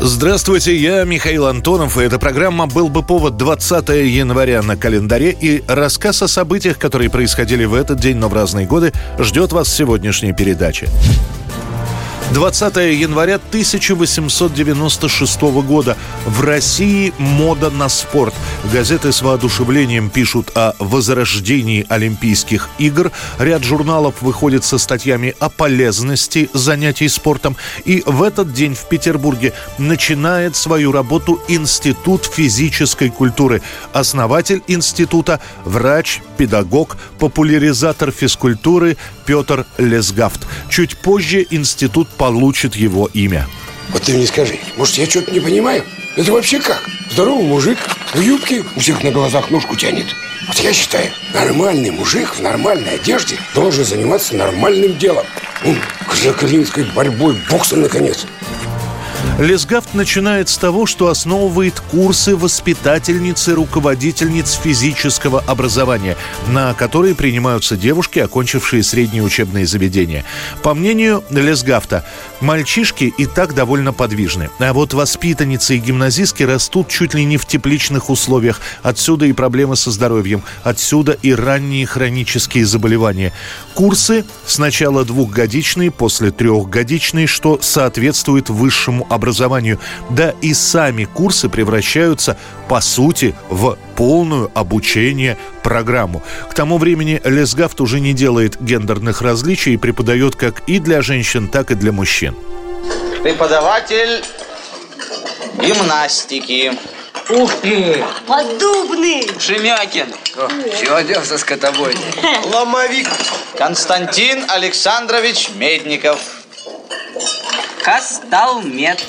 Здравствуйте, я Михаил Антонов, и эта программа «Был бы повод» 20 января на календаре, и рассказ о событиях, которые происходили в этот день, но в разные годы, ждет вас в сегодняшней передаче. 20 января 1896 года. В России мода на спорт. Газеты с воодушевлением пишут о возрождении Олимпийских игр. Ряд журналов выходит со статьями о полезности занятий спортом. И в этот день в Петербурге начинает свою работу Институт физической культуры. Основатель института – врач, педагог, популяризатор физкультуры Петр Лесгафт. Чуть позже институт получит его имя. Вот ты мне скажи, может, я что-то не понимаю? Это вообще как? Здоровый мужик в юбке у всех на глазах ножку тянет. Вот я считаю, нормальный мужик в нормальной одежде должен заниматься нормальным делом. Ну, греко борьбой, боксом, наконец. Лесгафт начинает с того, что основывает курсы воспитательницы руководительниц физического образования, на которые принимаются девушки, окончившие средние учебные заведения. По мнению Лесгафта, мальчишки и так довольно подвижны, а вот воспитанницы и гимназистки растут чуть ли не в тепличных условиях. Отсюда и проблемы со здоровьем, отсюда и ранние хронические заболевания. Курсы сначала двухгодичные, после трехгодичные, что соответствует высшему образованию. Да и сами курсы превращаются, по сути, в полную обучение программу. К тому времени Лесгафт уже не делает гендерных различий и преподает как и для женщин, так и для мужчин. Преподаватель гимнастики. Ух ты! Поддубный! Шемякин. Чего оделся скотобойный? Ломовик. Константин Александрович Медников. Косталмет.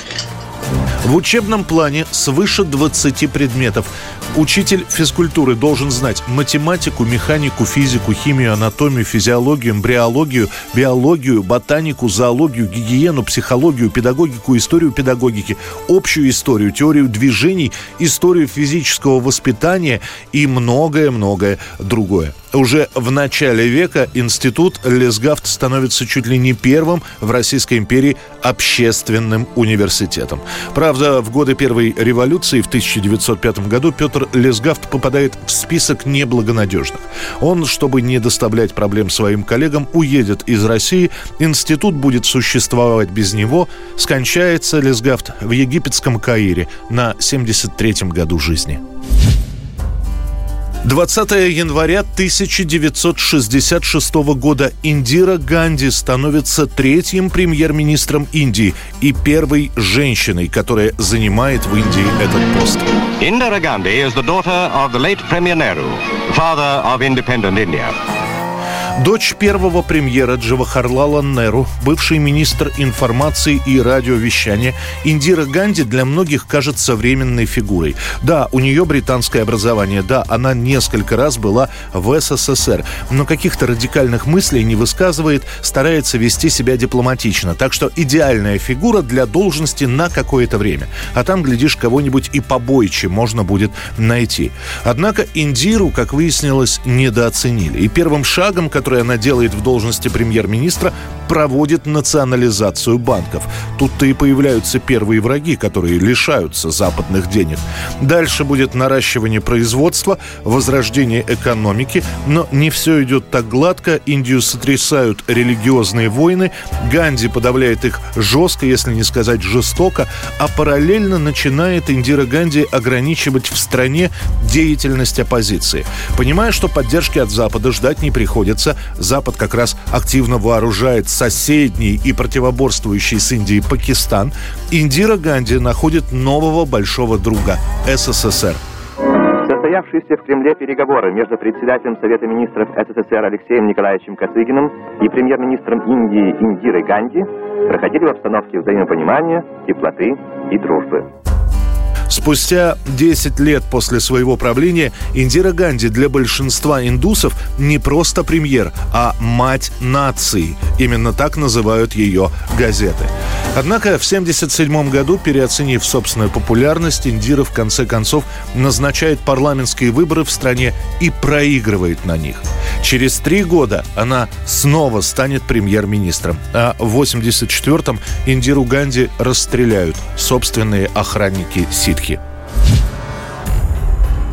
В учебном плане свыше 20 предметов. Учитель физкультуры должен знать математику, механику, физику, химию, анатомию, физиологию, эмбриологию, биологию, ботанику, зоологию, гигиену, психологию, педагогику, историю педагогики, общую историю, теорию движений, историю физического воспитания и многое-многое другое. Уже в начале века институт Лесгафт становится чуть ли не первым в Российской империи общественным университетом. Правда, в годы Первой революции в 1905 году Петр Лесгафт попадает в список неблагонадежных. Он, чтобы не доставлять проблем своим коллегам, уедет из России. Институт будет существовать без него. Скончается Лесгафт в египетском Каире на 73-м году жизни. 20 января 1966 года Индира Ганди становится третьим премьер-министром Индии и первой женщиной, которая занимает в Индии этот пост. Indira Gandhi is the daughter of the late Premier Nehru. Дочь первого премьера Джавахарлала Неру, бывший министр информации и радиовещания, Индира Ганди для многих кажется временной фигурой. Да, у нее британское образование, да, она несколько раз была в СССР, но каких-то радикальных мыслей не высказывает, старается вести себя дипломатично. Так что идеальная фигура для должности на какое-то время. А там, глядишь, кого-нибудь и побойче можно будет найти. Однако Индиру, как выяснилось, недооценили. И первым шагом, который она делает в должности премьер-министра, проводит национализацию банков. Тут-то и появляются первые враги, которые лишаются западных денег. Дальше будет наращивание производства, возрождение экономики, но не все идет так гладко. Индию сотрясают религиозные войны, Ганди подавляет их жестко, если не сказать жестоко, а параллельно начинает Индира Ганди ограничивать в стране деятельность оппозиции. Понимая, что поддержки от Запада ждать не приходится, Запад как раз активно вооружает соседний и противоборствующий с Индией Пакистан, Индира Ганди находит нового большого друга – СССР. Состоявшиеся в Кремле переговоры между председателем Совета министров СССР Алексеем Николаевичем Косыгиным и премьер-министром Индии Индирой Ганди проходили в обстановке взаимопонимания, теплоты и дружбы. Спустя 10 лет после своего правления Индира Ганди для большинства индусов не просто премьер, а мать нации. Именно так называют ее газеты. Однако в 1977 году, переоценив собственную популярность, Индира в конце концов назначает парламентские выборы в стране и проигрывает на них. Через три года она снова станет премьер-министром, а в 1984-м Индиру Ганди расстреляют собственные охранники ситхи.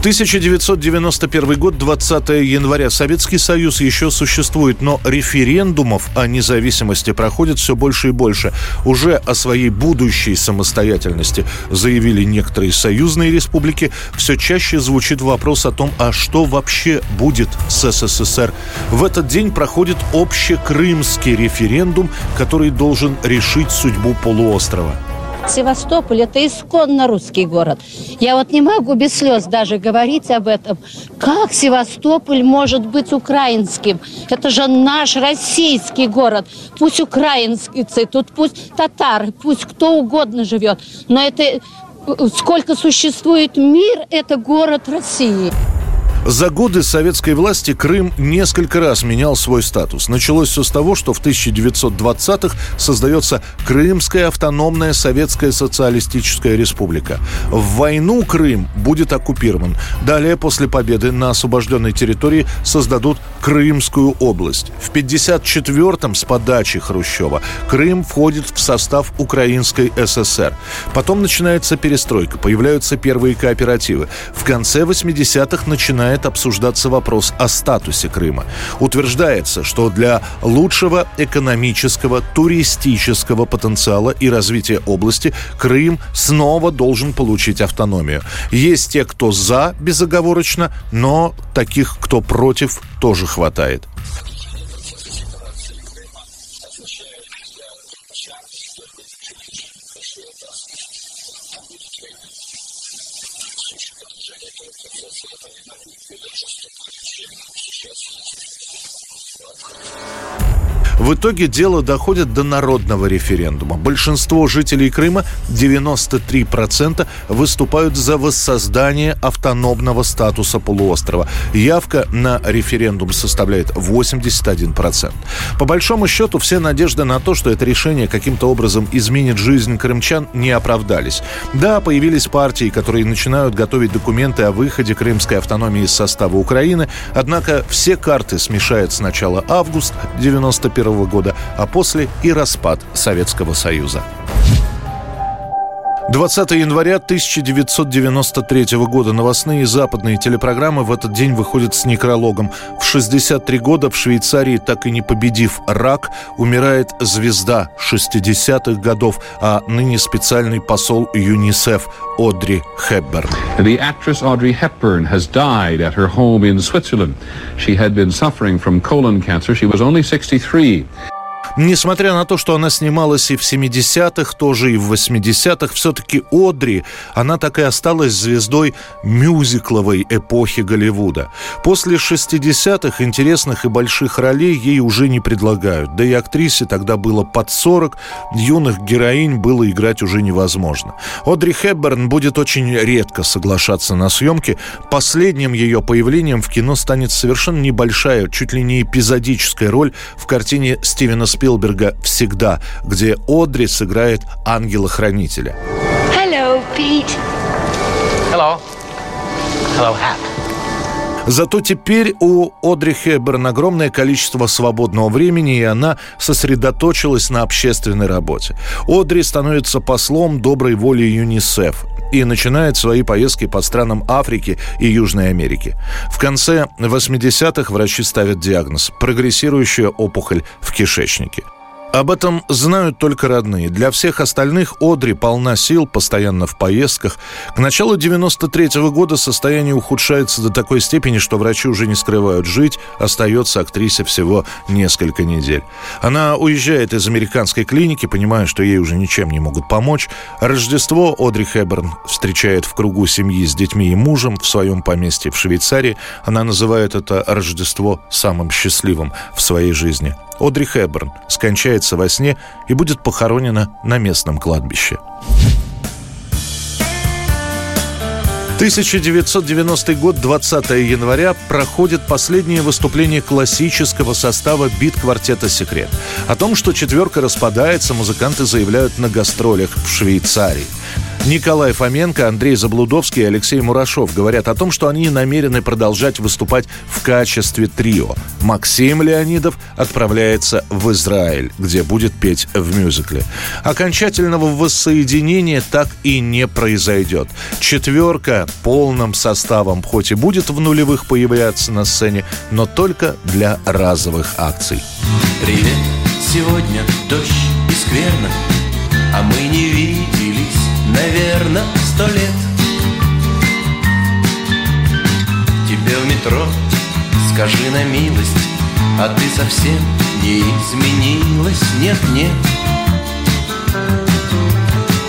1991 год, 20 января. Советский Союз еще существует, но референдумов о независимости проходит все больше и больше. Уже о своей будущей самостоятельности заявили некоторые союзные республики. Все чаще звучит вопрос о том, а что вообще будет с СССР. В этот день проходит общекрымский референдум, который должен решить судьбу полуострова. Севастополь – это исконно русский город. Я вот не могу без слез даже говорить об этом. Как Севастополь может быть украинским? Это же наш российский город. Пусть украинцы, тут пусть татары, пусть кто угодно живет. Но это сколько существует мир, это город России. За годы советской власти Крым несколько раз менял свой статус. Началось все с того, что в 1920-х создается Крымская автономная советская социалистическая республика. В войну Крым будет оккупирован. Далее, после победы на освобожденной территории, создадут Крымскую область. В 1954-м с подачи Хрущева Крым входит в состав Украинской ССР. Потом начинается перестройка, появляются первые кооперативы. В конце 80-х начинает начинает обсуждаться вопрос о статусе Крыма. Утверждается, что для лучшего экономического, туристического потенциала и развития области Крым снова должен получить автономию. Есть те, кто за безоговорочно, но таких, кто против, тоже хватает. В итоге дело доходит до народного референдума. Большинство жителей Крыма, 93%, выступают за воссоздание автономного статуса полуострова. Явка на референдум составляет 81%. По большому счету, все надежды на то, что это решение каким-то образом изменит жизнь крымчан, не оправдались. Да, появились партии, которые начинают готовить документы о выходе крымской автономии из состава Украины, однако все карты смешает сначала август 91 года, а после и распад Советского Союза. 20 января 1993 года новостные западные телепрограммы в этот день выходят с некрологом. В 63 года в Швейцарии, так и не победив рак, умирает звезда 60-х годов, а ныне специальный посол ЮНИСЕФ Одри Хепберн. The actress Audrey Hepburn has died at her home in Switzerland. She had been suffering from colon cancer. She was only 63. Несмотря на то, что она снималась и в 70-х, тоже и в 80-х, все-таки Одри, она так и осталась звездой мюзикловой эпохи Голливуда. После 60-х интересных и больших ролей ей уже не предлагают. Да и актрисе тогда было под 40, юных героинь было играть уже невозможно. Одри Хепберн будет очень редко соглашаться на съемки. Последним ее появлением в кино станет совершенно небольшая, чуть ли не эпизодическая роль в картине Стивена Спилберга Спилберга «Всегда», где Одри сыграет ангела-хранителя. Hello, Pete. Hello. Hello, Hap. Зато теперь у Одри Хепберн огромное количество свободного времени, и она сосредоточилась на общественной работе. Одри становится послом доброй воли ЮНИСЕФ и начинает свои поездки по странам Африки и Южной Америки. В конце 80-х врачи ставят диагноз – прогрессирующая опухоль в кишечнике – об этом знают только родные. Для всех остальных Одри полна сил, постоянно в поездках. К началу 93 -го года состояние ухудшается до такой степени, что врачи уже не скрывают. Жить остается актрисе всего несколько недель. Она уезжает из американской клиники, понимая, что ей уже ничем не могут помочь. Рождество Одри Хэбберн встречает в кругу семьи с детьми и мужем в своем поместье в Швейцарии. Она называет это Рождество самым счастливым в своей жизни. Одри Хэбберн скончается во сне и будет похоронена на местном кладбище. 1990 год, 20 января, проходит последнее выступление классического состава бит-квартета «Секрет». О том, что четверка распадается, музыканты заявляют на гастролях в Швейцарии. Николай Фоменко, Андрей Заблудовский и Алексей Мурашов говорят о том, что они намерены продолжать выступать в качестве трио. Максим Леонидов отправляется в Израиль, где будет петь в мюзикле. Окончательного воссоединения так и не произойдет. Четверка полным составом хоть и будет в нулевых появляться на сцене, но только для разовых акций. Привет, сегодня дождь и скверно, а мы не виделись наверное, сто лет. Тебе в метро скажи на милость А ты совсем не изменилась, нет, нет.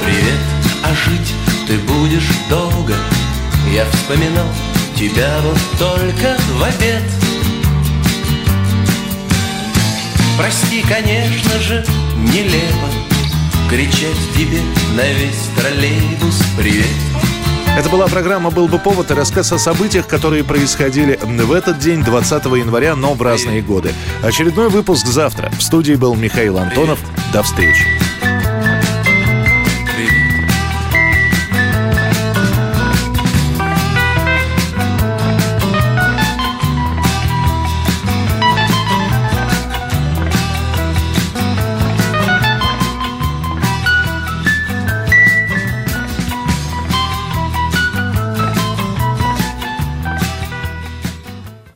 Привет, а жить ты будешь долго? Я вспоминал тебя вот только в обед. Прости, конечно же, нелепо Кричать тебе на весь троллейбус привет это была программа «Был бы повод» и рассказ о событиях, которые происходили в этот день, 20 января, но в разные годы. Очередной выпуск завтра. В студии был Михаил Антонов. До встречи.